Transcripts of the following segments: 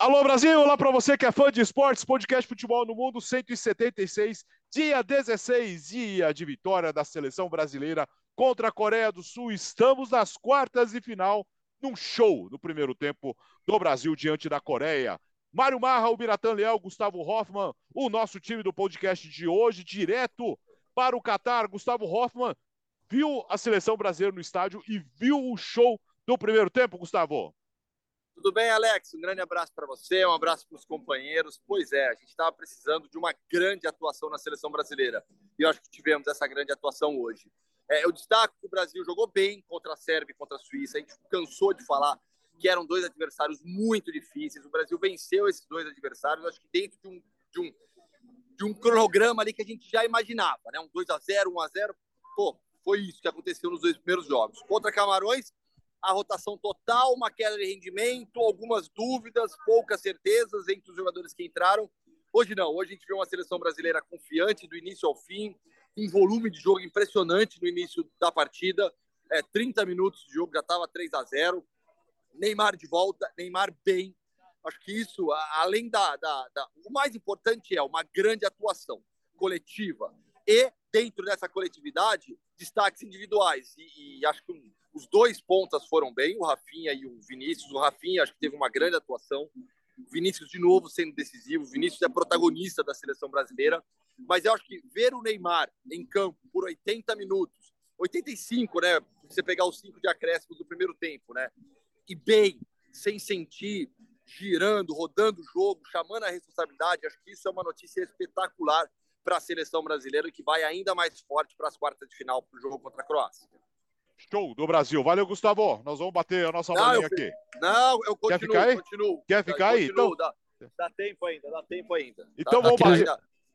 Alô Brasil, olá para você que é fã de esportes, podcast Futebol no Mundo 176, dia 16, dia de vitória da seleção brasileira contra a Coreia do Sul. Estamos nas quartas de final, num show no primeiro tempo do Brasil diante da Coreia. Mário Marra, o Biratan Leal, Gustavo Hoffman, o nosso time do podcast de hoje, direto para o Catar. Gustavo Hoffman viu a seleção brasileira no estádio e viu o show do primeiro tempo, Gustavo? Tudo bem, Alex? Um grande abraço para você, um abraço para os companheiros. Pois é, a gente estava precisando de uma grande atuação na seleção brasileira e eu acho que tivemos essa grande atuação hoje. É, eu destaco que o Brasil jogou bem contra a Sérvia e contra a Suíça. A gente cansou de falar que eram dois adversários muito difíceis. O Brasil venceu esses dois adversários, acho que dentro de um, de um, de um cronograma ali que a gente já imaginava, né? Um 2 a 0 1 a 0 Pô, foi isso que aconteceu nos dois primeiros jogos. Contra Camarões, a rotação total, uma queda de rendimento, algumas dúvidas, poucas certezas entre os jogadores que entraram. Hoje não, hoje a gente vê uma seleção brasileira confiante do início ao fim, um volume de jogo impressionante no início da partida. É, 30 minutos de jogo, já estava 3 a 0 Neymar de volta, Neymar bem. Acho que isso, além da, da, da, O mais importante é uma grande atuação coletiva. E, dentro dessa coletividade, destaques individuais. E, e acho que um, os dois pontas foram bem, o Rafinha e o Vinícius. O Rafinha acho que teve uma grande atuação. O Vinícius de novo sendo decisivo. O Vinícius é protagonista da seleção brasileira. Mas eu acho que ver o Neymar em campo por 80 minutos, 85, né? Você pegar os cinco de acréscimo do primeiro tempo, né? E bem, sem sentir, girando, rodando o jogo, chamando a responsabilidade. Acho que isso é uma notícia espetacular para a seleção brasileira que vai ainda mais forte para as quartas de final para o jogo contra a Croácia. Show do Brasil. Valeu, Gustavo. Nós vamos bater a nossa bolinha aqui. Não, eu continuo. Quer ficar aí? Continuo. Quer ficar aí? Continuo, então... dá, dá tempo ainda, dá tempo ainda. Então dá, vamos bater.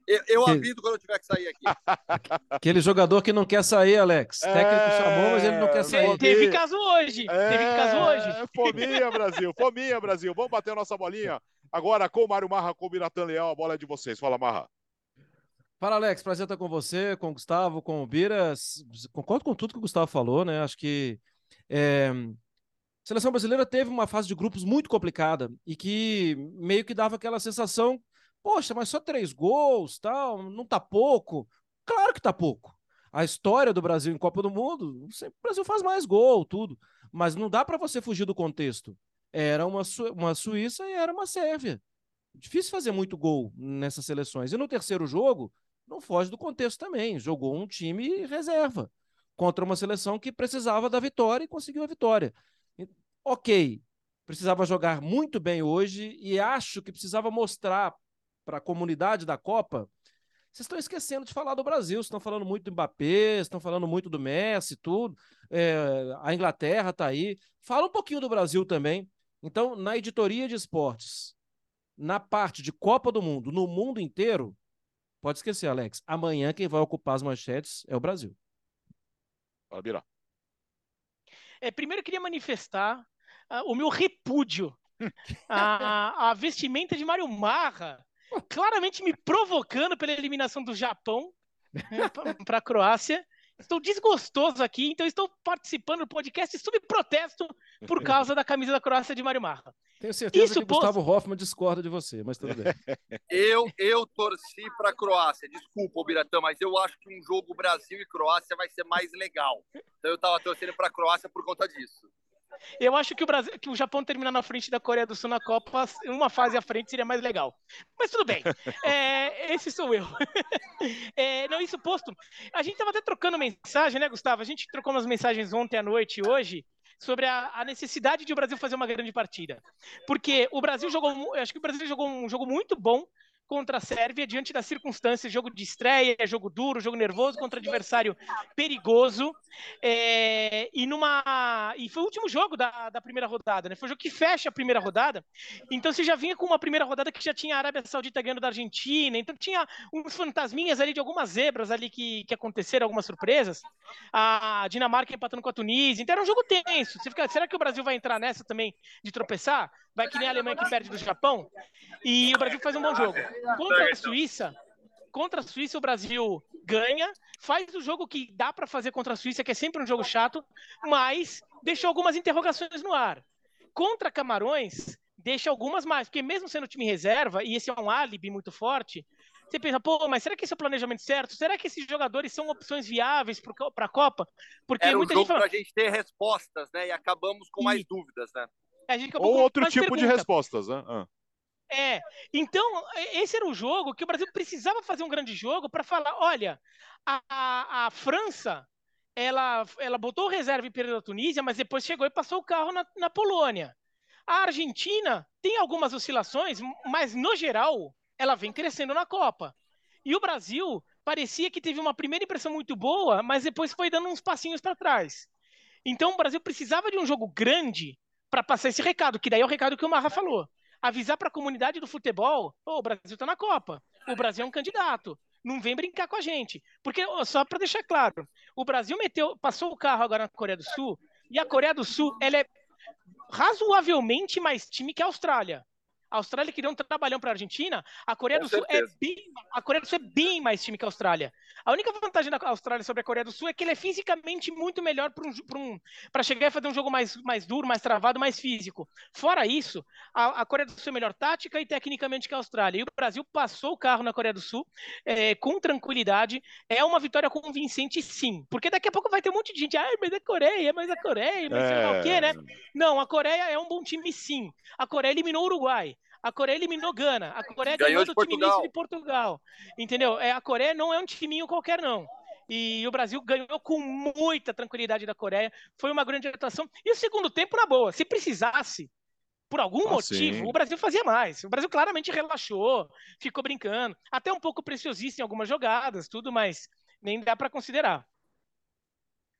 Eu, eu aviso quando eu tiver que sair aqui. Aquele jogador que não quer sair, Alex. É... Técnico chamou, mas ele não quer sair. Teve caso hoje. É... Teve caso hoje. É, fominha, Brasil. Fominha, Brasil. Vamos bater a nossa bolinha. Agora com o Mário Marra, com o Biratan Leão, a bola é de vocês. Fala, Marra. Fala, Alex. Prazer estar com você, com o Gustavo, com o Bira. Concordo com tudo que o Gustavo falou, né? Acho que é... a seleção brasileira teve uma fase de grupos muito complicada e que meio que dava aquela sensação, poxa, mas só três gols, tal, não tá pouco. Claro que tá pouco. A história do Brasil em Copa do Mundo, o Brasil faz mais gol, tudo, mas não dá para você fugir do contexto. Era uma, Su... uma Suíça e era uma Sérvia. Difícil fazer muito gol nessas seleções. E no terceiro jogo, não foge do contexto também. Jogou um time reserva contra uma seleção que precisava da vitória e conseguiu a vitória. Ok, precisava jogar muito bem hoje e acho que precisava mostrar para a comunidade da Copa. Vocês estão esquecendo de falar do Brasil, estão falando muito do Mbappé, estão falando muito do Messi, tudo. É, a Inglaterra está aí. Fala um pouquinho do Brasil também. Então, na editoria de esportes, na parte de Copa do Mundo, no mundo inteiro, pode esquecer, Alex. Amanhã quem vai ocupar as manchetes é o Brasil. Fala, Bira. É, primeiro eu queria manifestar uh, o meu repúdio à, à vestimenta de Mário Marra, claramente me provocando pela eliminação do Japão né, para a Croácia. Estou desgostoso aqui, então estou participando do podcast sob protesto por causa da camisa da Croácia de Mário Marra. Tenho certeza Isso que posto... Gustavo Hoffman discorda de você, mas tudo bem. Eu, eu torci para a Croácia, desculpa, Biratã, mas eu acho que um jogo Brasil e Croácia vai ser mais legal. Então eu estava torcendo para a Croácia por conta disso. Eu acho que o, Brasil, que o Japão terminar na frente da Coreia do Sul na Copa, uma fase à frente seria mais legal. Mas tudo bem. É, esse sou eu. É, não, isso posto. A gente estava até trocando mensagem, né, Gustavo? A gente trocou umas mensagens ontem à noite e hoje sobre a, a, necessidade de o Brasil fazer uma grande partida. Porque o Brasil jogou, acho que o Brasil jogou um jogo muito bom contra a Sérvia, diante das circunstâncias, jogo de estreia, jogo duro, jogo nervoso contra adversário perigoso, é, e numa e foi o último jogo da, da primeira rodada, né? Foi o jogo que fecha a primeira rodada. Então você já vinha com uma primeira rodada que já tinha a Arábia Saudita ganhando da Argentina, então tinha uns fantasminhas ali de algumas zebras ali que, que aconteceram, algumas surpresas. A Dinamarca empatando com a Tunísia, então era um jogo tenso. Você fica, será que o Brasil vai entrar nessa também de tropeçar? Vai que nem a Alemanha que perde do Japão? E o Brasil faz um bom jogo. Contra a Suíça, contra a Suíça o Brasil ganha, faz o jogo que dá para fazer contra a Suíça, que é sempre um jogo chato, mas deixou algumas interrogações no ar. Contra Camarões, deixa algumas mais, porque mesmo sendo time reserva, e esse é um álibi muito forte, você pensa, pô, mas será que esse é o planejamento certo? Será que esses jogadores são opções viáveis para a Copa? Porque Era um muita jogo gente fala... para a gente ter respostas, né? E acabamos com e... mais dúvidas, né? Ou outro tipo pergunta. de respostas, né? Ah. É, então esse era o jogo que o Brasil precisava fazer um grande jogo para falar, olha, a, a, a, França, ela, ela botou reserva e perdeu a Tunísia, mas depois chegou e passou o carro na, na Polônia. A Argentina tem algumas oscilações, mas no geral ela vem crescendo na Copa. E o Brasil parecia que teve uma primeira impressão muito boa, mas depois foi dando uns passinhos para trás. Então o Brasil precisava de um jogo grande para passar esse recado, que daí é o recado que o Marra falou. Avisar para a comunidade do futebol, oh, o Brasil está na Copa, o Brasil é um candidato, não vem brincar com a gente. Porque, só para deixar claro, o Brasil meteu, passou o carro agora na Coreia do Sul, e a Coreia do Sul ela é razoavelmente mais time que a Austrália. A Austrália queria um trabalhão para a Argentina. A Coreia Com do Sul é bem, a Coreia do Sul é bem mais time que a Austrália. A única vantagem da Austrália sobre a Coreia do Sul é que ele é fisicamente muito melhor para um, um, chegar e fazer um jogo mais, mais duro, mais travado, mais físico. Fora isso, a, a, Coreia do Sul é melhor tática e tecnicamente que a Austrália. E o Brasil passou o carro na Coreia do Sul é, com tranquilidade. É uma vitória convincente, sim. Porque daqui a pouco vai ter um monte de gente. Ah, mas é Coreia, mas é Coreia, mas é... sei lá o quê, né? Não, a Coreia é um bom time, sim. A Coreia eliminou o Uruguai. A Coreia eliminou Gana. A Coreia ganhou, ganhou do time de Portugal. Entendeu? É, a Coreia não é um timinho qualquer, não. E o Brasil ganhou com muita tranquilidade da Coreia. Foi uma grande atuação. E o segundo tempo, na boa. Se precisasse, por algum ah, motivo, sim. o Brasil fazia mais. O Brasil claramente relaxou, ficou brincando. Até um pouco preciosista em algumas jogadas, tudo, mas nem dá para considerar.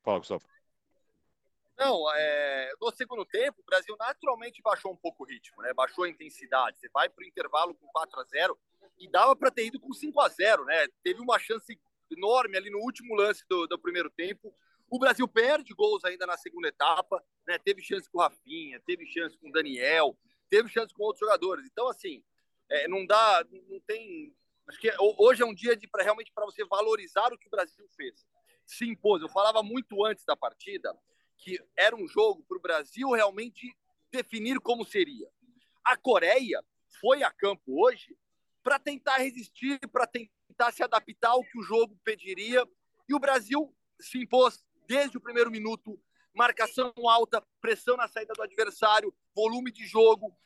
Fala, Gustavo. Não, é, no segundo tempo, o Brasil naturalmente baixou um pouco o ritmo, né? Baixou a intensidade. Você vai para o intervalo com 4 a 0 e dava para ter ido com 5 a 0 né? Teve uma chance enorme ali no último lance do, do primeiro tempo. O Brasil perde gols ainda na segunda etapa, né? Teve chance com o Rafinha, teve chance com o Daniel, teve chance com outros jogadores. Então, assim, é, não dá, não tem. Acho que hoje é um dia de para realmente para você valorizar o que o Brasil fez. Se impôs. Eu falava muito antes da partida que era um jogo para o Brasil realmente definir como seria. A Coreia foi a campo hoje para tentar resistir, para tentar se adaptar ao que o jogo pediria, e o Brasil se impôs desde o primeiro minuto, marcação alta, pressão na saída do adversário, volume de jogo.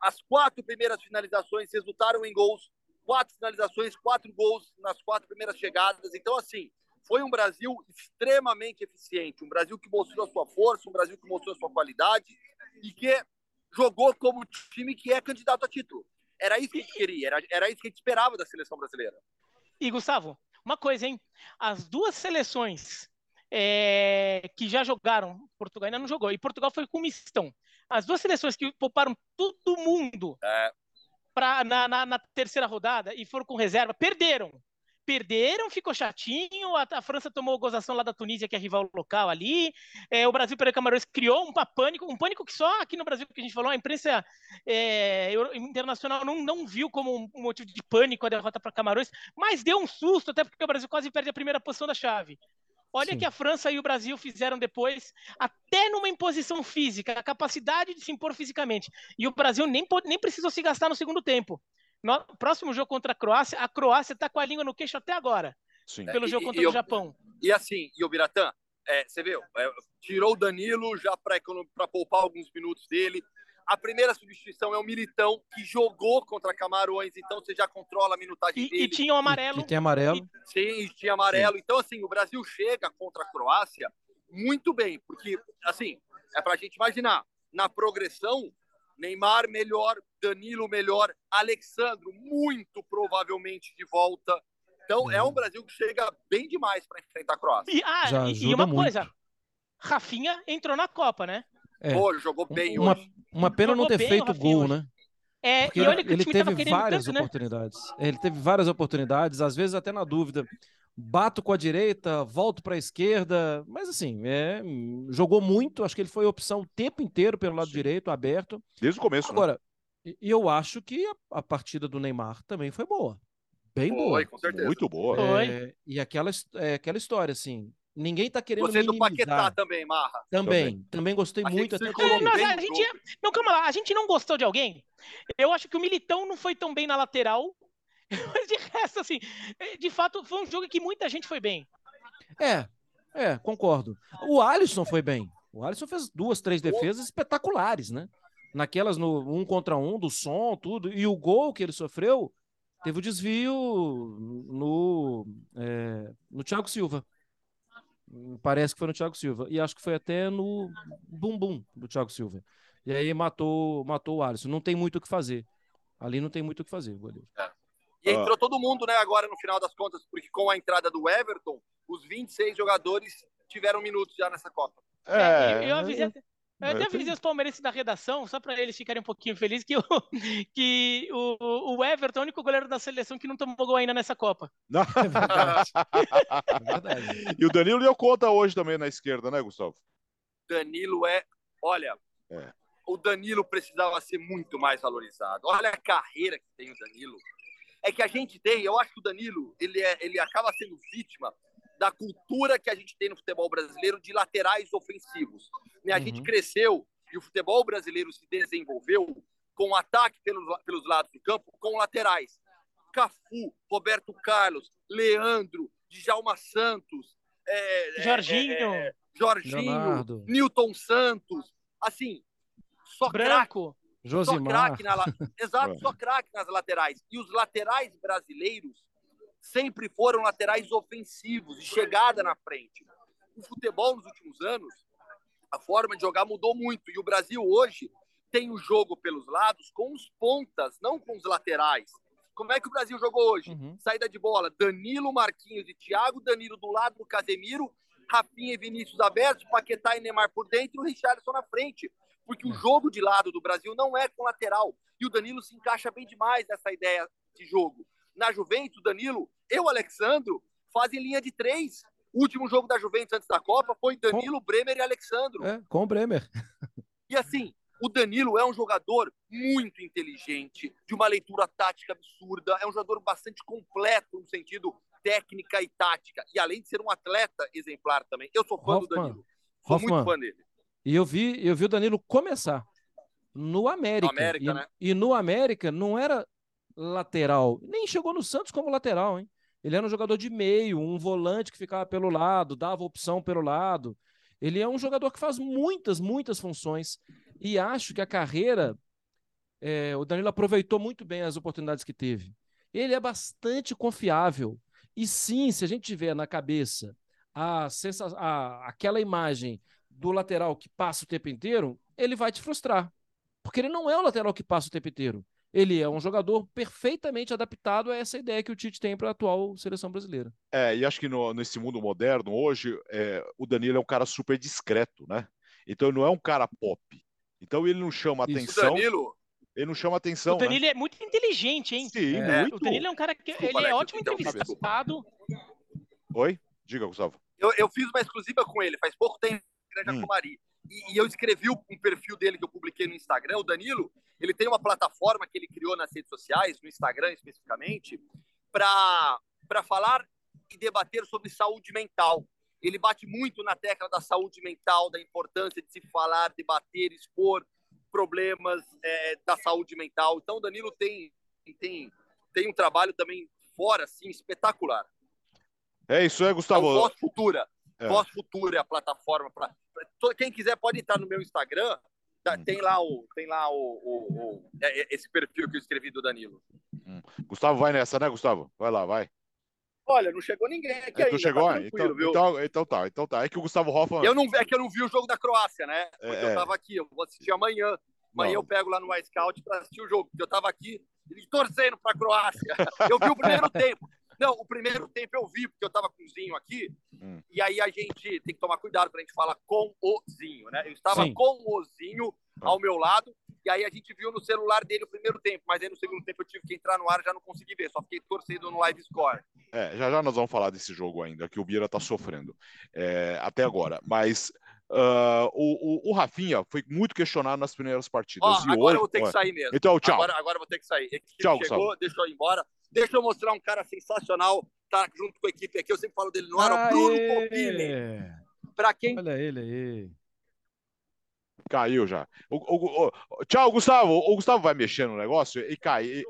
As quatro primeiras finalizações resultaram em gols, quatro finalizações, quatro gols nas quatro primeiras chegadas. Então, assim, foi um Brasil extremamente eficiente, um Brasil que mostrou a sua força, um Brasil que mostrou a sua qualidade e que jogou como time que é candidato a título. Era isso que a gente queria, era, era isso que a gente esperava da seleção brasileira. E, Gustavo, uma coisa, hein? As duas seleções é, que já jogaram, Portugal ainda não jogou, e Portugal foi com mistão. As duas seleções que pouparam todo mundo é. pra, na, na, na terceira rodada e foram com reserva, perderam perderam, ficou chatinho. A, a, França tomou gozação lá da Tunísia, que é rival local ali. É, o Brasil pelo Camarões criou um pânico, um pânico que só aqui no Brasil, que a gente falou, a imprensa é, internacional não, não viu como um motivo de pânico a derrota para Camarões, mas deu um susto, até porque o Brasil quase perde a primeira posição da chave. Olha Sim. que a França e o Brasil fizeram depois, até numa imposição física, a capacidade de se impor fisicamente. E o Brasil nem, nem precisou se gastar no segundo tempo. No próximo jogo contra a Croácia, a Croácia está com a língua no queixo até agora. Sim. Pelo jogo contra e, o Japão. E assim, e o Biratã, é, você viu, é, tirou o Danilo já para poupar alguns minutos dele. A primeira substituição é o Militão, que jogou contra Camarões, então você já controla a minutagem e, dele. E tinha o amarelo. E, tem amarelo. sim, e tinha amarelo. Sim. Então, assim, o Brasil chega contra a Croácia muito bem, porque, assim, é para a gente imaginar, na progressão, Neymar melhor, Danilo melhor, Alexandro muito provavelmente de volta. Então é um Brasil que chega bem demais para enfrentar a Croácia. E, ah, e uma muito. coisa, Rafinha entrou na Copa, né? É. Pô, jogou bem uma, hoje. Uma pena jogou não ter feito gol, hoje. né? É, Porque ele, ele teve várias tanto, né? oportunidades. Né? Ele teve várias oportunidades, às vezes até na dúvida bato com a direita, volto para a esquerda, mas assim, é, jogou muito, acho que ele foi opção o tempo inteiro pelo lado Sim. direito, aberto. Desde o começo. Né? Agora, né? e eu acho que a, a, partida do Neymar também foi boa. Bem foi, boa. com certeza. Muito boa. É, e aquela, é, aquela história, assim, Ninguém tá querendo Gostei do minimizar. Paquetá também, Marra. Também, também gostei Achei muito. que Até Não, bem a gente, não, calma lá, a gente não gostou de alguém. Eu acho que o Militão não foi tão bem na lateral. Mas de resto, assim, de fato, foi um jogo que muita gente foi bem. É, é, concordo. O Alisson foi bem. O Alisson fez duas, três defesas espetaculares, né? Naquelas no um contra um, do som, tudo. E o gol que ele sofreu teve o desvio no, é, no Thiago Silva. Parece que foi no Thiago Silva. E acho que foi até no bumbum do Thiago Silva. E aí matou, matou o Alisson. Não tem muito o que fazer. Ali não tem muito o que fazer, goleiro. E entrou todo mundo, né, agora no final das contas, porque com a entrada do Everton, os 26 jogadores tiveram minutos já nessa Copa. É, eu, eu avisei, até- eu é, até avisei os palmeirenses da redação, só para eles ficarem um pouquinho felizes, que, o, que o, o Everton é o único goleiro da seleção que não tomou gol ainda nessa Copa. Não. É verdade. É verdade. e o Danilo deu conta hoje também na esquerda, né, Gustavo? Danilo é, olha, É. o Danilo precisava ser muito mais valorizado. Olha a carreira que tem o Danilo. É que a gente tem, eu acho que o Danilo, ele, é, ele acaba sendo vítima da cultura que a gente tem no futebol brasileiro de laterais ofensivos. Né? A Uhum. gente cresceu e o futebol brasileiro se desenvolveu com ataque pelos, pelos lados do campo, com laterais. Cafu, Roberto Carlos, Leandro, Djalma Santos, é, é, Jorginho, é, é, Jorginho, Leonardo. Newton Santos, assim, só Branco. Só Josimar. craque na la... Exato, É. só craque nas laterais. E os laterais brasileiros sempre foram laterais ofensivos, de chegada na frente. O futebol nos últimos anos, a forma de jogar mudou muito. E o Brasil hoje tem o jogo pelos lados com os pontas, não com os laterais. Como é que o Brasil jogou hoje? Uhum. Saída de bola, Danilo, Marquinhos e Thiago, Danilo do lado do Casemiro, Rafinha e Vinícius abertos, Paquetá e Neymar por dentro e o Richarlison na frente. Porque o jogo de lado do Brasil não é com lateral. E o Danilo se encaixa bem demais nessa ideia de jogo. Na Juventus, o Danilo e o Alexandro fazem linha de três. O último jogo da Juventus antes da Copa foi Danilo, Bremer e Alexandro. É, com o Bremer. E assim, o Danilo é um jogador muito inteligente, de uma leitura tática absurda, é um jogador bastante completo no sentido técnica e tática, e além de ser um atleta exemplar também. Eu sou fã do Hoffman. Danilo. Sou Hoffman. muito fã dele. E eu vi, eu vi o Danilo começar no América. No América, e, né? e no América não era lateral, nem chegou no Santos como lateral, hein? Ele era um jogador de meio, um volante que ficava pelo lado, dava opção pelo lado. Ele é um jogador que faz muitas, muitas funções. E acho que a carreira, é, o Danilo aproveitou muito bem as oportunidades que teve. Ele é bastante confiável. E sim, se a gente tiver na cabeça a sensa a, aquela imagem do lateral que passa o tempo inteiro, ele vai te frustrar. Porque ele não é o lateral que passa o tempo inteiro. Ele é um jogador perfeitamente adaptado a essa ideia que o Tite tem para a atual seleção brasileira. É, e acho que no- nesse mundo moderno, hoje, é, o Danilo é um cara super discreto, né? Então ele não é um cara pop. Então ele não chama Isso. O atenção. Danilo, Ele não chama atenção. o Danilo é muito inteligente, hein? né? Sim, É. muito. O Danilo é um cara que Desculpa, ele é ótimo então, entrevistado. Oi? Diga, Gustavo. eu, eu fiz uma exclusiva com ele faz pouco tempo, no Grande Hum. Acumari. E, e eu escrevi um perfil dele que eu publiquei no Instagram. O Danilo, ele tem uma plataforma que ele criou nas redes sociais, no Instagram especificamente, para falar e debater sobre saúde mental. Ele bate muito na tecla da saúde mental, da importância de se falar, debater, expor problemas é, da saúde mental. Então, o Danilo tem, tem, tem um trabalho também fora, assim, espetacular. É isso aí, É Gustavo. Voz Futura. É. Voz Futura é a plataforma para quem quiser pode entrar no meu Instagram. tá- Hum. tem lá o tem lá o, o- o- é- é- esse perfil que eu escrevi do Danilo. Gustavo vai nessa, né, Gustavo? Vai lá, vai. Olha, não chegou ninguém aqui É, ainda. tu chegou? tá então, então, então tá, então tá. É que o Gustavo Hoffman. Eu não é que eu não vi o jogo da Croácia, né? Porque É, é. eu tava aqui, eu vou assistir amanhã. Amanhã Não. eu pego lá no iScout para assistir o jogo, porque eu tava aqui torcendo para a Croácia. Eu vi o primeiro tempo. Não, o primeiro tempo eu vi, porque eu tava com o Zinho aqui. Hum. E aí a gente tem que tomar cuidado quando a gente fala com o Zinho, né? Eu estava Sim. com o Zinho ao meu lado. E aí a gente viu no celular dele o primeiro tempo, mas aí no segundo tempo eu tive que entrar no ar e já não consegui ver, só fiquei torcendo no live score. É, já já nós vamos falar desse jogo ainda, que o Bira tá sofrendo é, até agora. Mas ah, o, o, o Rafinha foi muito questionado nas primeiras partidas. E agora hoje, eu vou ter que sair mesmo. Então, tchau. Agora, agora eu vou ter que sair. É Tchau, chegou, deixou eu ir embora. Deixa eu mostrar um cara sensacional, tá junto com a equipe aqui. Eu sempre falo dele no ar, o Bruno Copini. Para quem. Olha ele aí. Caiu já. O, o, o, tchau, Gustavo. O Gustavo vai mexer no negócio e cai. E...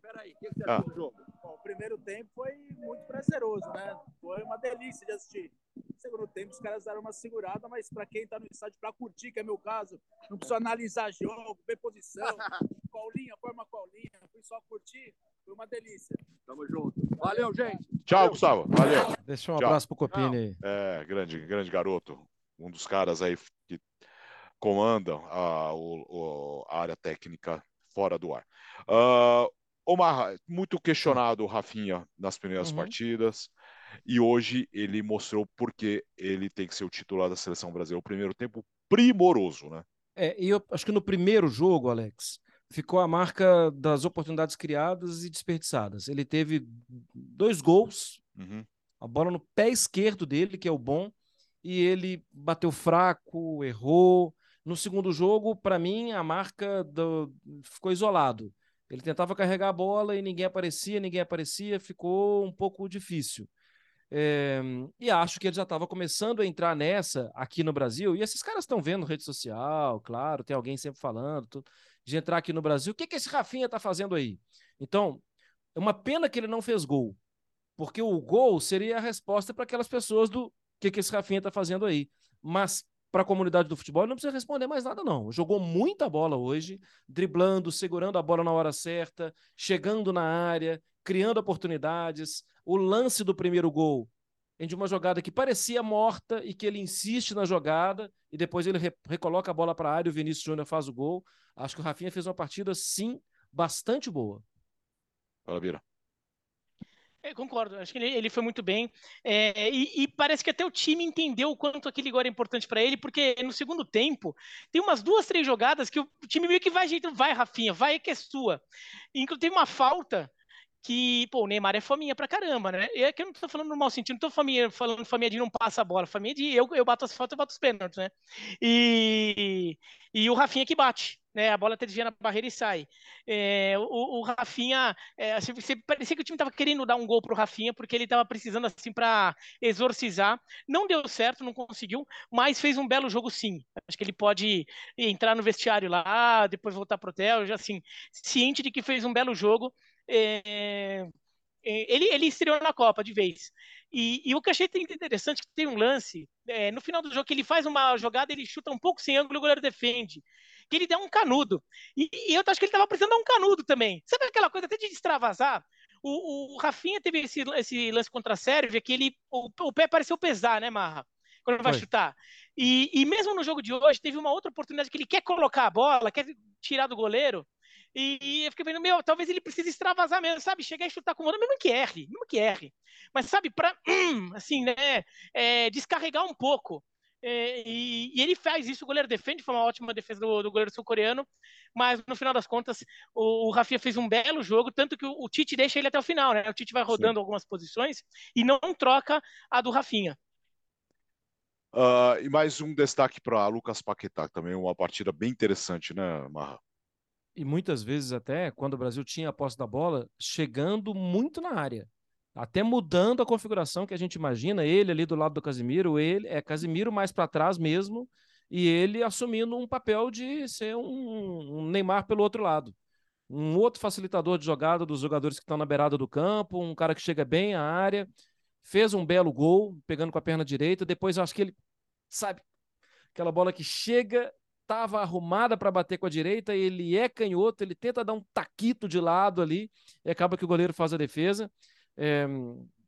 Peraí, o que você ah. do jogo? Bom, o primeiro tempo foi muito prazeroso, né? Foi uma delícia de assistir. No segundo tempo, os caras deram uma segurada, mas para quem tá no estádio para curtir, que é meu caso, não precisa analisar jogo, ver posição, qual linha, forma qual linha, fui só curtir, foi uma delícia. Tamo junto. Valeu, gente. Tchau, Valeu. Gustavo. Valeu. Deixa um Tchau. abraço pro Copini aí. É, grande, grande garoto. Um dos caras aí que comandam a, o, a área técnica fora do ar. Uh, Omar, muito questionado o Rafinha nas primeiras uhum. partidas. E hoje ele mostrou porque ele tem que ser o titular da seleção brasileira. O primeiro tempo primoroso, né? É, e eu acho que no primeiro jogo, Alex, ficou a marca das oportunidades criadas e desperdiçadas. Ele teve dois gols, uhum. a bola no pé esquerdo dele, que é o bom, e ele bateu fraco, errou. No segundo jogo, para mim, a marca do... ficou isolado. Ele tentava carregar a bola e ninguém aparecia, ninguém aparecia, ficou um pouco difícil. É, e acho que ele já estava começando a entrar nessa aqui no Brasil. E esses caras estão vendo rede social, claro, tem alguém sempre falando tudo, de entrar aqui no Brasil. O que, que esse Rafinha está fazendo aí? Então, é uma pena que ele não fez gol, porque o gol seria a resposta para aquelas pessoas do que, que esse Rafinha está fazendo aí. Mas para a comunidade do futebol, ele não precisa responder mais nada, não. Jogou muita bola hoje, driblando, segurando a bola na hora certa, chegando na área, criando oportunidades. O lance do primeiro gol de uma jogada que parecia morta e que ele insiste na jogada e depois ele re recoloca a bola para a área o Vinícius Júnior faz o gol. Acho que o Rafinha fez uma partida, sim, bastante boa. Fala, Vira. É, concordo, acho que ele, ele foi muito bem. É, e, e, parece que até o time entendeu o quanto aquele gol é importante para ele, porque no segundo tempo tem umas duas, três jogadas que o time meio que vai jeito, vai, Rafinha, vai que é sua. Inclusive tem uma falta que, pô, o Neymar é faminha pra caramba, né? E é que eu não tô falando no mau sentido, não tô faminha, falando faminha de não passa a bola, faminha de eu, eu bato as faltas, eu bato os pênaltis, né? E, e o Rafinha que bate, né? A bola até desvia na barreira e sai. É, o, o, Rafinha, é, assim, parecia que o time tava querendo dar um gol pro Rafinha, porque ele tava precisando, assim, para exorcizar. Não deu certo, não conseguiu, mas fez um belo jogo sim. Acho que ele pode entrar no vestiário lá, depois voltar pro hotel, já assim, ciente de que fez um belo jogo é, é, ele, ele estreou na Copa de vez. E, e o que eu achei interessante é que tem um lance, é, no final do jogo, que ele faz uma jogada, ele chuta um pouco sem ângulo e o goleiro defende. Que ele deu um canudo. E, e eu acho que ele estava precisando dar um canudo também. Sabe aquela coisa até de extravasar? O, o Rafinha teve esse, esse lance contra a Sérvia, que ele, o, o pé pareceu pesar, né, Marra? Quando vai Foi. chutar. E, e mesmo no jogo de hoje, teve uma outra oportunidade que ele quer colocar a bola, quer tirar do goleiro. E, e eu fiquei vendo, meu, talvez ele precise extravasar mesmo, sabe? Chegar e chutar com o voador, mesmo que erre, mesmo que erre. Mas, sabe, para, hum, assim, né, é, descarregar um pouco. É, e, e, ele faz isso, o goleiro defende, foi uma ótima defesa do, do goleiro sul-coreano, mas no final das contas o, o Rafinha fez um belo jogo, tanto que o, o, Tite deixa ele até o final, né? O Tite vai rodando Sim. algumas posições e não troca a do Rafinha. Uh, e mais um destaque para Lucas Paquetá, também uma partida bem interessante, né, Marra? E muitas vezes até, quando o Brasil tinha a posse da bola, chegando muito na área. Até mudando a configuração que a gente imagina, ele ali do lado do Casimiro, ele é Casimiro mais para trás mesmo, e ele assumindo um papel de ser um, um, Neymar pelo outro lado. Um outro facilitador de jogada dos jogadores que estão na beirada do campo, um cara que chega bem à área, fez um belo gol, pegando com a perna direita, depois acho que ele, sabe, aquela bola que chega estava arrumada para bater com a direita, ele é canhoto, ele tenta dar um taquito de lado ali, e acaba que o goleiro faz a defesa. É,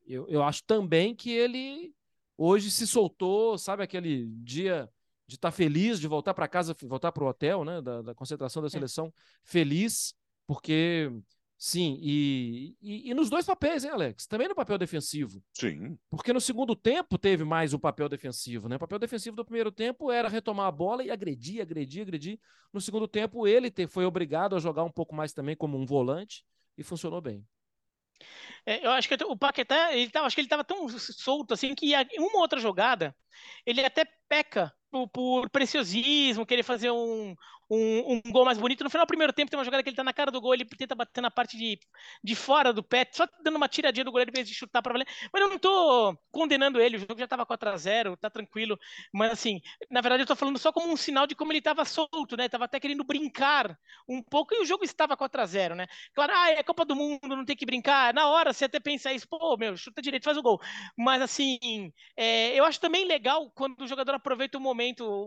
eu, eu acho também que ele hoje se soltou, sabe, aquele dia de estar tá feliz, de voltar para casa, voltar para o hotel, né, da, da concentração da é. seleção, é. feliz, porque Sim, e, e, e, nos dois papéis, hein, Alex? Também no papel defensivo. Sim. Porque no segundo tempo teve mais o papel defensivo, né? O papel defensivo do primeiro tempo era retomar a bola e agredir, agredir, agredir. No segundo tempo, ele te, foi obrigado a jogar um pouco mais também como um volante e funcionou bem. É, eu acho que o Paquetá, ele tava, acho que ele estava tão solto assim que uma outra jogada, ele até peca por, por, preciosismo, querer fazer um, um, um, gol mais bonito. No final do primeiro tempo tem uma jogada que ele tá na cara do gol, ele tenta bater na parte de, de fora do pé, só dando uma tiradinha do goleiro em vez de chutar para valer. Mas eu não tô condenando ele, o jogo já tava 4 a 0 tá tranquilo. Mas assim, na verdade eu tô falando só como um sinal de como ele tava solto, né? Tava até querendo brincar um pouco e o jogo estava 4 a 0 né? Claro, ah, é Copa do Mundo, não tem que brincar. Na hora você até pensa isso, pô, meu, chuta direito, faz o gol. Mas assim, é, eu acho também legal quando o jogador aproveita um momento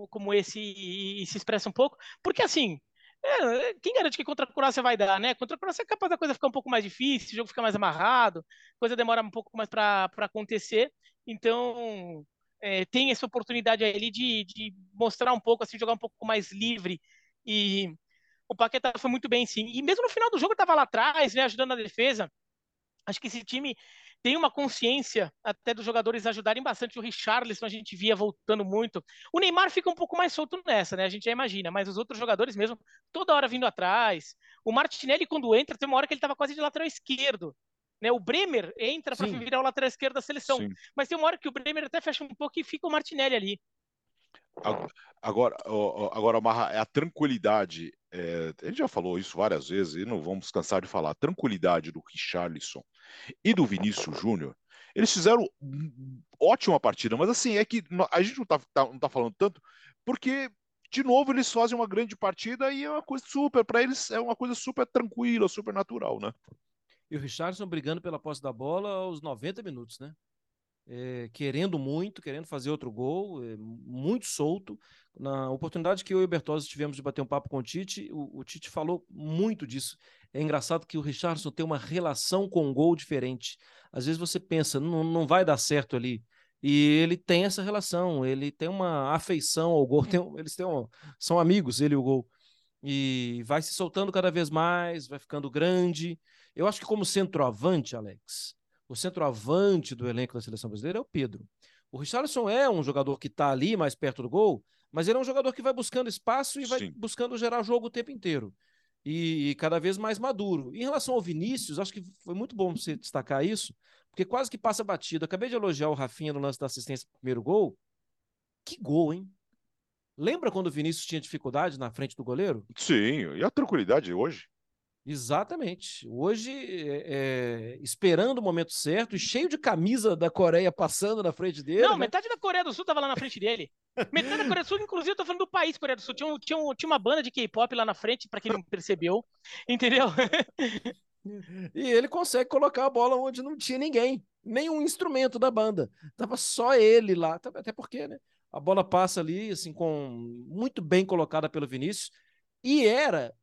como esse e, e se expressa um pouco, porque assim, é, quem garante que contra a Croácia vai dar, né? Contra a Croácia é capaz da coisa ficar um pouco mais difícil, o jogo fica mais amarrado, a coisa demora um pouco mais para acontecer. Então, é, tem essa oportunidade ali de, de, mostrar um pouco, assim, jogar um pouco mais livre. E o Paquetá foi muito bem, sim. E mesmo no final do jogo, estava lá atrás, né, ajudando a defesa. Acho que esse time tem uma consciência até dos jogadores ajudarem bastante. O Richarlison a gente via voltando muito. O Neymar fica um pouco mais solto nessa, né? A gente já imagina, mas os outros jogadores mesmo, toda hora vindo atrás. O Martinelli, quando entra, tem uma hora que ele estava quase de lateral esquerdo. Né, o Bremer entra para virar o lateral esquerdo da seleção. Sim. Mas tem uma hora que o Bremer até fecha um pouco e fica o Martinelli ali. Agora, agora Marra, é a tranquilidade. É, gente já falou isso várias vezes e não vamos cansar de falar. A tranquilidade do Richarlison e do Vinícius Júnior, eles fizeram ótima partida, mas assim, é que a gente não está tá, não tá falando tanto, porque, de novo, eles fazem uma grande partida e é uma coisa super, para eles é uma coisa super tranquila, super natural, né? E o Richardson brigando pela posse da bola aos 90 minutos, né? É, querendo muito, querendo fazer outro gol, é, muito solto. Na oportunidade que eu e o Bertozzi tivemos de bater um papo com o Tite, o, o Tite falou muito disso. É engraçado que o Richardson tem uma relação com o gol diferente. Às vezes você pensa, não, não vai dar certo ali. E ele tem essa relação, ele tem uma afeição ao gol, tem, eles têm um, são amigos, ele e o gol. E vai se soltando cada vez mais, vai ficando grande. Eu acho que como centroavante, Alex, o centroavante do elenco da seleção brasileira é o Pedro. O Richardson é um jogador que está ali mais perto do gol, mas ele é um jogador que vai buscando espaço e vai Sim. buscando gerar jogo o tempo inteiro e, e, cada vez mais maduro. Em relação ao Vinícius, acho que foi muito bom você destacar isso, porque quase que passa batido. Acabei de elogiar o Rafinha no lance da assistência do primeiro gol. Que gol, hein? Lembra quando o Vinícius tinha dificuldade na frente do goleiro? Sim, e a tranquilidade hoje? Exatamente. Hoje, é, esperando o momento certo e cheio de camisa da Coreia passando na frente dele. Não, né? metade da Coreia do Sul tava lá na frente dele. metade da Coreia do Sul, inclusive, eu tô falando do país Coreia do Sul. Tinha, tinha, tinha uma banda de K-pop lá na frente, para quem não percebeu. Entendeu? e ele consegue colocar a bola onde não tinha ninguém, nenhum instrumento da banda. Tava só ele lá. Até porque, né? A bola passa ali, assim, com muito bem colocada pelo Vinícius. E era,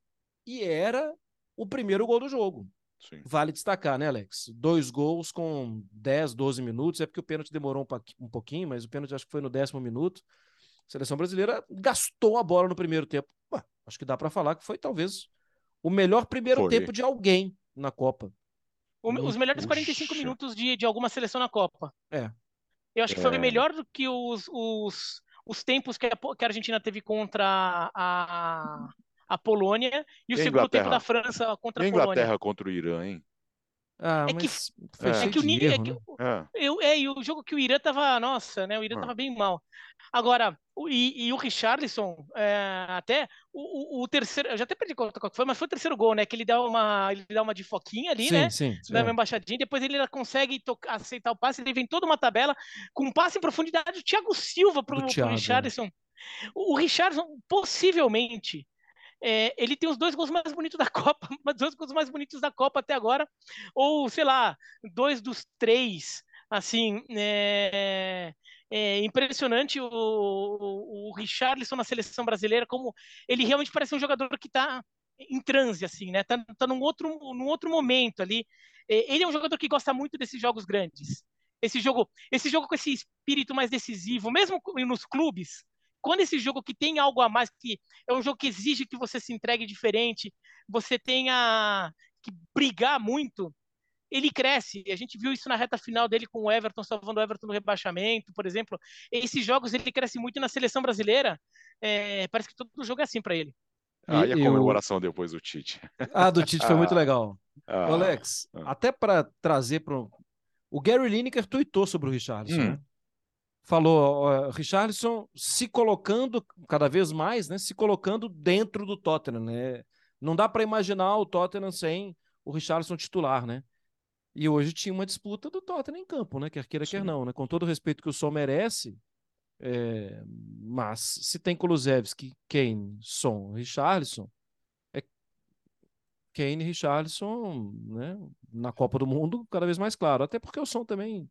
e era o primeiro gol do jogo. Sim. Vale destacar, né, Alex? Dois gols com 10, 12 minutos. É porque o pênalti demorou um pouquinho, mas o pênalti acho que foi no décimo minuto. A seleção brasileira gastou a bola no primeiro tempo. Ué, acho que dá para falar que foi talvez o melhor primeiro foi. tempo de alguém na Copa. O, os melhores Puxa. 45 minutos de, de alguma seleção na Copa. É. Eu acho que foi é. melhor do que os, os, os tempos que a, que a Argentina teve contra a, a Polônia e o e segundo tempo da França contra a, a Polônia. Inglaterra contra o Irã, hein? Ah, é que, é. é que o nível. É que, né? é. Eu, é, e o jogo que o Irã tava. Nossa, né? O Irã ah. tava bem mal. Agora, o, e, e, o Richarlison, é, até o, o, o, terceiro. Eu já até perdi qual foi, mas foi o terceiro gol, né? Que ele dá uma, ele dá uma de foquinha ali, sim, né? Sim, sim. Dá uma embaixadinha. Depois ele consegue tocar, aceitar o passe. Ele vem toda uma tabela com um passe em profundidade. O Thiago Silva pro, pro né? Richarlison. O, o Richarlison, possivelmente é, ele tem os dois gols mais bonitos da Copa, dois gols mais bonitos da Copa até agora, ou sei lá, dois dos três, assim, é, é impressionante o, o, o Richarlison na seleção brasileira, como ele realmente parece um jogador que está em transe, assim, né? Tá, tá num outro, num outro momento ali. É, ele é um jogador que gosta muito desses jogos grandes. Esse jogo, esse jogo com esse espírito mais decisivo, mesmo nos clubes, quando esse jogo que tem algo a mais, que é um jogo que exige que você se entregue diferente, você tenha que brigar muito, ele cresce. A gente viu isso na reta final dele com o Everton, salvando o Everton no rebaixamento, por exemplo. Esses jogos ele cresce muito na seleção brasileira. É, parece que todo jogo é assim para ele. Ah, e a comemoração eu... depois do Tite. Ah, do Tite foi muito legal. Ah, Alex, ah. até para trazer para o Gary Lineker tweetou sobre o Richardson. Hum. Né? Falou, uh, Richarlison se colocando cada vez mais, né? Se colocando dentro do Tottenham, né? Não dá para imaginar o Tottenham sem o Richarlison titular, né? E hoje tinha uma disputa do Tottenham em campo, né? Quer queira, Sim. quer não, né? Com todo o respeito que o Som merece, é... mas se tem Kulusevski, Kane, Son, Richarlison, é Kane e Richarlison, né? Na Copa do Mundo, cada vez mais claro. Até porque o Som também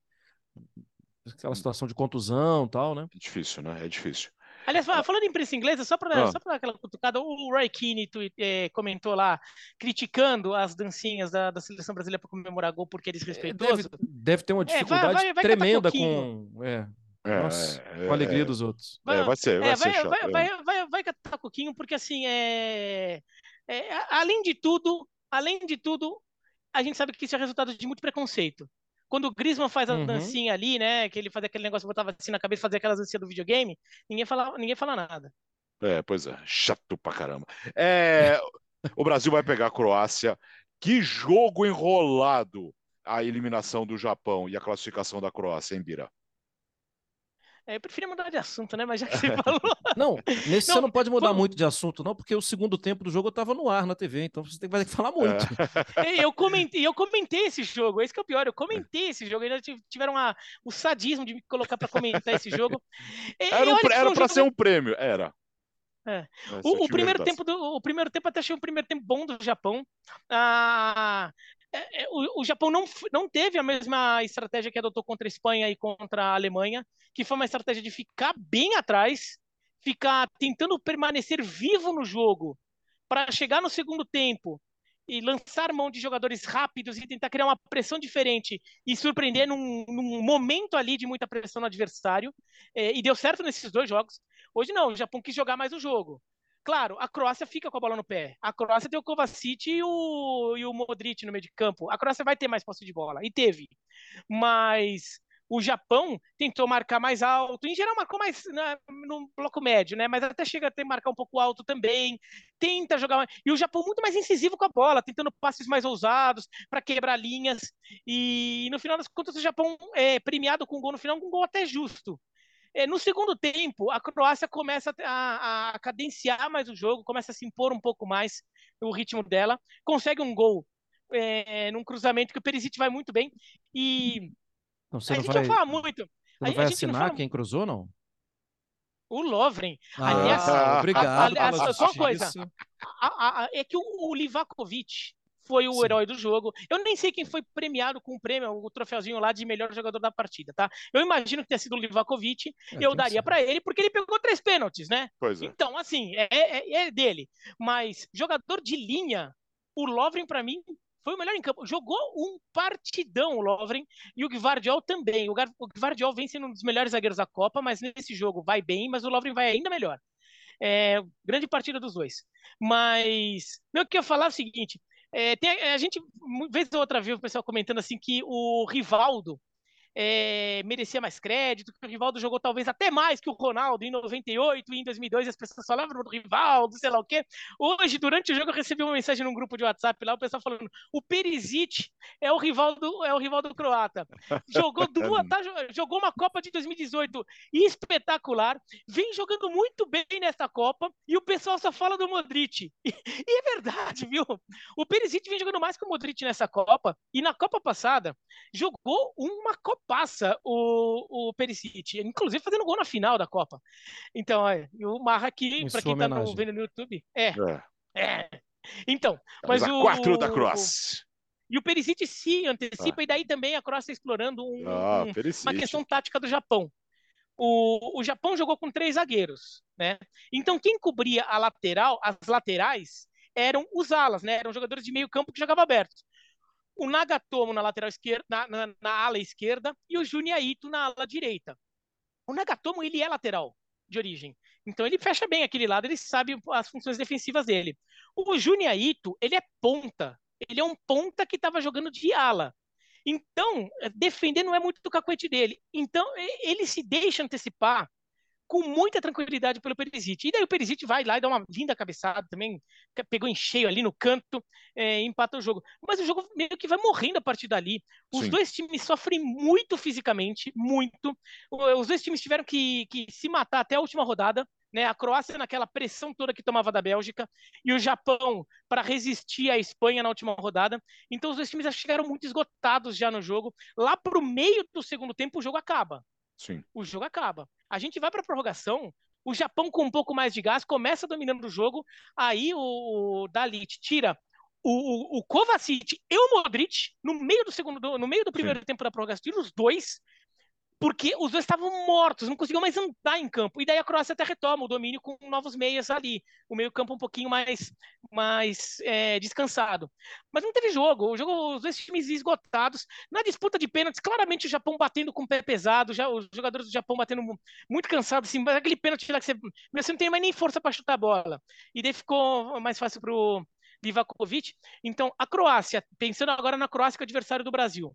aquela situação de contusão e tal, né? É difícil, né? É difícil. Aliás, falando em imprensa inglesa, só para ah. só aquela cutucada, o Roy Keane é, comentou lá, criticando as dancinhas da, da seleção brasileira para comemorar gol porque é desrespeitoso. Deve, deve ter uma dificuldade é, vai, vai, vai tremenda com. É. É, Nossa, é, com a alegria dos outros. Vai, vai ser, vai ser chato. Vai, vai, vai, vai catar coquinho, porque assim, é, é, além de tudo, além de tudo, a gente sabe que isso é resultado de muito preconceito. Quando o Griezmann faz a uhum. dancinha ali, né? Que ele fazia aquele negócio, botava assim na cabeça, fazia aquela dancinha do videogame, ninguém fala, ninguém fala nada. É, pois é, chato pra caramba. É, o Brasil vai pegar a Croácia. Que jogo enrolado a eliminação do Japão e a classificação da Croácia, hein, Bira? É, eu preferia mudar de assunto, né? Mas já que você falou. Não, nesse não, você não pode mudar vamos... muito de assunto, não, porque o segundo tempo do jogo eu tava no ar na TV, então você tem, vai ter que falar muito. É. eu, comentei, eu comentei esse jogo, esse que é o pior, eu comentei esse jogo, ainda tiveram a, o sadismo de me colocar para comentar esse jogo. E, era um, era para ser um prêmio, era. É. O, o primeiro tempo do, o primeiro tempo até achei um primeiro tempo bom do Japão. Ah, é, é, o, o, Japão não, não teve a mesma estratégia que adotou contra a Espanha e contra a Alemanha, que foi uma estratégia de ficar bem atrás, ficar tentando permanecer vivo no jogo, para chegar no segundo tempo e lançar mão de jogadores rápidos e tentar criar uma pressão diferente e surpreender num, num momento ali de muita pressão no adversário. É, e deu certo nesses dois jogos. Hoje não, o Japão quis jogar mais o jogo. Claro, a Croácia fica com a bola no pé. A Croácia tem o Kovacic e o, e o Modric no meio de campo. A Croácia vai ter mais posse de bola, e teve. Mas o Japão tentou marcar mais alto, em geral marcou mais né, no bloco médio, né? Mas até chega a ter marcar um pouco alto também. Tenta jogar mais... e o Japão muito mais incisivo com a bola, tentando passes mais ousados para quebrar linhas. E no final das contas o Japão é premiado com um gol no final, um gol até justo. É, no segundo tempo, a Croácia começa a, a, cadenciar mais o jogo, começa a se impor um pouco mais o ritmo dela, consegue um gol é, num cruzamento que o Perisic vai muito bem e não, você a não gente vai, não fala muito. Você não a, vai a assinar fala... quem cruzou, não? O Lovren. Ah, aliás, obrigado. Aliás, só uma coisa. é que o, o Livakovic, foi o Sim. herói do jogo. Eu nem sei quem foi premiado com o prêmio, o troféuzinho lá de melhor jogador da partida, tá? Eu imagino que tenha sido o Livakovic, é, eu daria para ele, porque ele pegou três pênaltis, né? Pois é. Então, assim, é, é, é dele. Mas jogador de linha, o Lovren, para mim, foi o melhor em campo. Jogou um partidão o Lovren e o Gvardiol também. O Gvardiol vem sendo um dos melhores zagueiros da Copa, mas nesse jogo vai bem, mas o Lovren vai ainda melhor. É, grande partida dos dois. Mas, meu, que eu ia falar é o seguinte: é, tem, a gente, vez ou outra, viu o pessoal comentando assim que o Rivaldo é, merecia mais crédito, que o Rivaldo jogou talvez até mais que o Ronaldo em 98 e em 2002 as pessoas falavam do Rivaldo, sei lá o quê. Hoje, durante o jogo, eu recebi uma mensagem num grupo de WhatsApp lá, o pessoal falando: o Perisic é o Rivaldo, é o Rivaldo croata. Jogou duas, tá, jogou uma Copa de 2018 espetacular, vem jogando muito bem nessa Copa e o pessoal só fala do Modric. E, e é verdade, viu? O Perisic vem jogando mais que o Modric nessa Copa e na Copa passada jogou uma Copa passa o, o Perisic, inclusive fazendo gol na final da Copa. Então, é, o Marra aqui, para quem está vendo no YouTube, é. É. é. Então, mas o. quatro da Cross. E o Perisic se antecipa, ah. e daí também a Croácia explorando um, ah, um, uma questão tática do Japão. O, o Japão jogou com três zagueiros, né? Então, quem cobria a lateral, as laterais, eram os alas, né? Eram jogadores de meio campo que jogavam abertos o Nagatomo na lateral esquerda, na, na, na ala esquerda e o Junya Ito na ala direita. O Nagatomo ele é lateral de origem, então ele fecha bem aquele lado, ele sabe as funções defensivas dele. O Junya Ito ele é ponta, ele é um ponta que estava jogando de ala. Então, defender não é muito do cacuete dele. Então, ele se deixa antecipar com muita tranquilidade pelo Perisic. E daí o Perisic vai lá e dá uma vinda cabeçada também, pegou em cheio ali no canto, é, empata o jogo. Mas o jogo meio que vai morrendo a partir dali. Os Sim. dois times sofrem muito fisicamente, muito. Os dois times tiveram que, que se matar até a última rodada. Né, a Croácia naquela pressão toda que tomava da Bélgica e o Japão para resistir à Espanha na última rodada. Então os dois times chegaram muito esgotados já no jogo. Lá para o meio do segundo tempo o jogo acaba. Sim. O jogo acaba. A gente vai para a prorrogação, o Japão com um pouco mais de gás começa dominando o jogo, aí o Dalit tira o, o, o Kovacic e o Modric no meio do segundo, no meio do primeiro Sim. tempo da prorrogação, tira os dois porque os dois estavam mortos, não conseguiam mais andar em campo. E daí a Croácia até retoma o domínio com novos meias ali, o meio-campo um pouquinho mais, mais é, descansado. Mas não teve jogo, o jogo, os dois times esgotados. Na disputa de pênaltis, claramente o Japão batendo com o pé pesado, já, os jogadores do Japão batendo muito cansados, assim, aquele pênalti lá que você, você não tem mais nem força para chutar a bola. E daí ficou mais fácil para o Livakovic. Então, a Croácia, pensando agora na Croácia, que é adversário do Brasil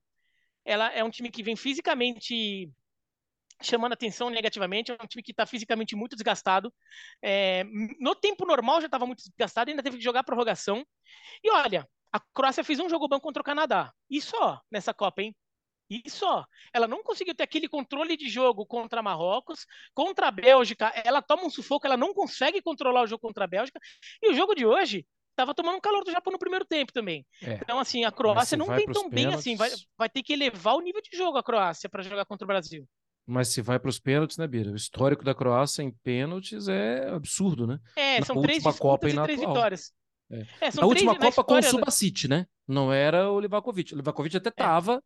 ela é um time que vem fisicamente chamando atenção negativamente, é um time que está fisicamente muito desgastado. É, no tempo normal já estava muito desgastado, ainda teve que jogar a prorrogação. E olha, a Croácia fez um jogo bom contra o Canadá. E só nessa Copa, hein? E só. Ela não conseguiu ter aquele controle de jogo contra Marrocos, contra a Bélgica. Ela toma um sufoco, ela não consegue controlar o jogo contra a Bélgica. E o jogo de hoje tava tomando um calor do Japão no primeiro tempo também. É. Então, assim, a Croácia não vem tão bem assim. Vai, vai ter que elevar o nível de jogo a Croácia para jogar contra o Brasil. Mas se vai para os pênaltis, né, Bira? O histórico da Croácia em pênaltis é absurdo, né? É, na são três Copa e três atual. vitórias. É. É, a última Copa com o Subacite, né? Não era o Livakovic. O Livakovic até estava, é.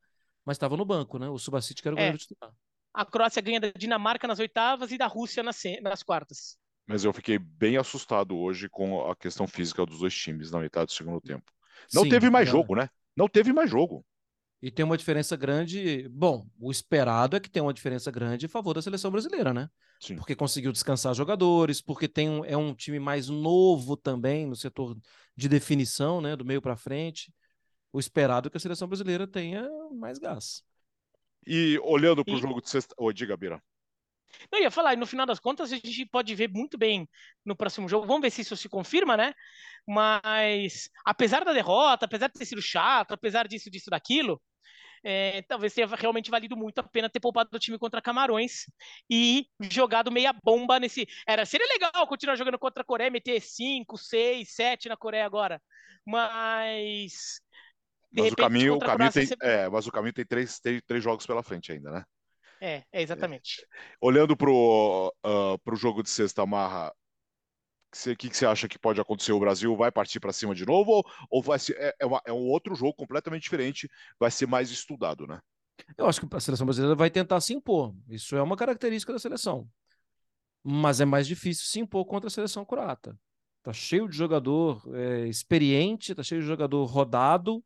mas estava no banco, né? O Subacite que era o é. goleiro titular. A Croácia ganha da Dinamarca nas oitavas e da Rússia nas, nas quartas. Mas eu fiquei bem assustado hoje com a questão física dos dois times na metade do segundo tempo. Não Sim, teve mais jogo, né? Não teve mais jogo. E tem uma diferença grande. Bom, o esperado é que tem uma diferença grande a favor da seleção brasileira, né? Sim. Porque conseguiu descansar jogadores, porque tem um, é um time mais novo também no setor de definição, né? Do meio para frente. O esperado é que a seleção brasileira tenha mais gás. E olhando para o e... jogo de sexta. Oi, diga, Bira. Eu ia falar, e no final das contas, a gente pode ver muito bem no próximo jogo. Vamos ver se isso se confirma, né? Mas, apesar da derrota, apesar de ter sido chato, apesar disso, disso, daquilo, é, talvez tenha realmente valido muito a pena ter poupado o time contra Camarões e jogado meia bomba nesse. Era, seria legal continuar jogando contra a Coreia, meter 5, 6, 7 na Coreia agora. Mas. Mas repente, o caminho, o caminho tem, é, mas o caminho tem três, tem três jogos pela frente ainda, né? É, é exatamente. Olhando para o uh, jogo de sexta marra, o que, que você acha que pode acontecer? O Brasil vai partir para cima de novo ou, ou vai ser, é, é, uma, é, um outro jogo completamente diferente, vai ser mais estudado, né? Eu acho que a seleção brasileira vai tentar se impor. Isso é uma característica da seleção. Mas é mais difícil se impor contra a seleção croata. Tá cheio de jogador é, experiente, tá cheio de jogador rodado.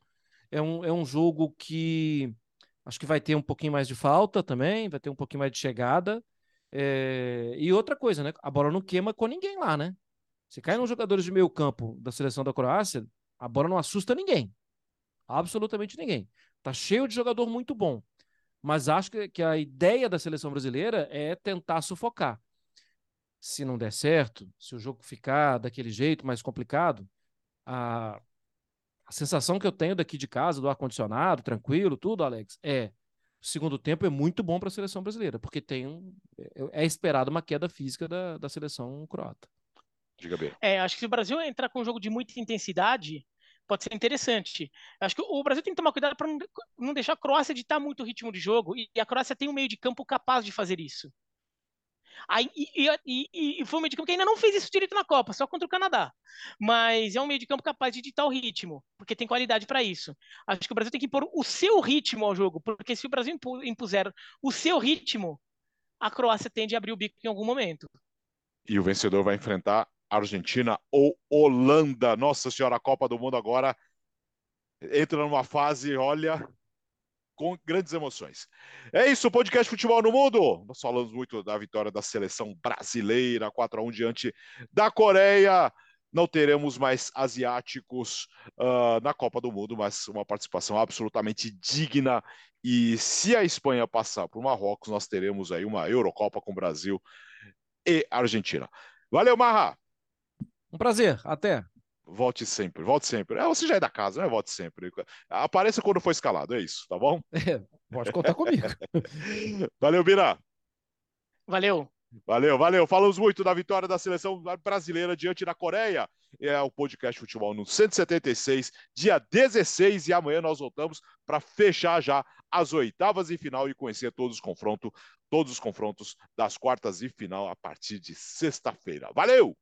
É um, é um jogo que Acho que vai ter um pouquinho mais de falta também, vai ter um pouquinho mais de chegada. É... E outra coisa, né? A bola não queima com ninguém lá, né? Se cai nos jogadores de meio campo da seleção da Croácia, a bola não assusta ninguém. Absolutamente ninguém. Tá cheio de jogador muito bom. Mas acho que, a ideia da seleção brasileira é tentar sufocar. Se não der certo, se o jogo ficar daquele jeito mais complicado, a, a sensação que eu tenho daqui de casa, do ar-condicionado, tranquilo, tudo, Alex, é o segundo tempo é muito bom para a seleção brasileira, porque tem um, é, é esperado uma queda física da, da seleção croata. Diga bem. É, acho que se o Brasil entrar com um jogo de muita intensidade, pode ser interessante. Acho que o Brasil tem que tomar cuidado para não, não deixar a Croácia ditar muito o ritmo de jogo, e a Croácia tem um meio de campo capaz de fazer isso. Aí, e, e, e, foi um meio de campo que ainda não fez isso direito na Copa, só contra o Canadá. Mas é um meio de campo capaz de ditar o ritmo, porque tem qualidade para isso. Acho que o Brasil tem que impor o seu ritmo ao jogo, porque se o Brasil impuser o seu ritmo, a Croácia tende a abrir o bico em algum momento. E o vencedor vai enfrentar Argentina ou Holanda. Nossa Senhora, a Copa do Mundo agora entra numa fase, olha, com grandes emoções. É isso, podcast Futebol no Mundo. Nós falamos muito da vitória da seleção brasileira, 4 a 1 diante da Coreia. Não teremos mais asiáticos uh, na Copa do Mundo, mas uma participação absolutamente digna. E se a Espanha passar o Marrocos, nós teremos aí uma Eurocopa com Brasil e Argentina. Valeu, Marra! Um prazer, até. Volte sempre, volte sempre. É, você já é da casa, né? Volte sempre. Apareça quando for escalado, é isso, tá bom? É, pode contar comigo. Valeu, Bira. Valeu. Valeu, valeu. Falamos muito da vitória da seleção brasileira diante da Coreia. É o podcast Futebol no 176, dia 16, e amanhã nós voltamos para fechar já as oitavas e final e conhecer todos os confrontos, todos os confrontos das quartas e final a partir de sexta-feira. Valeu!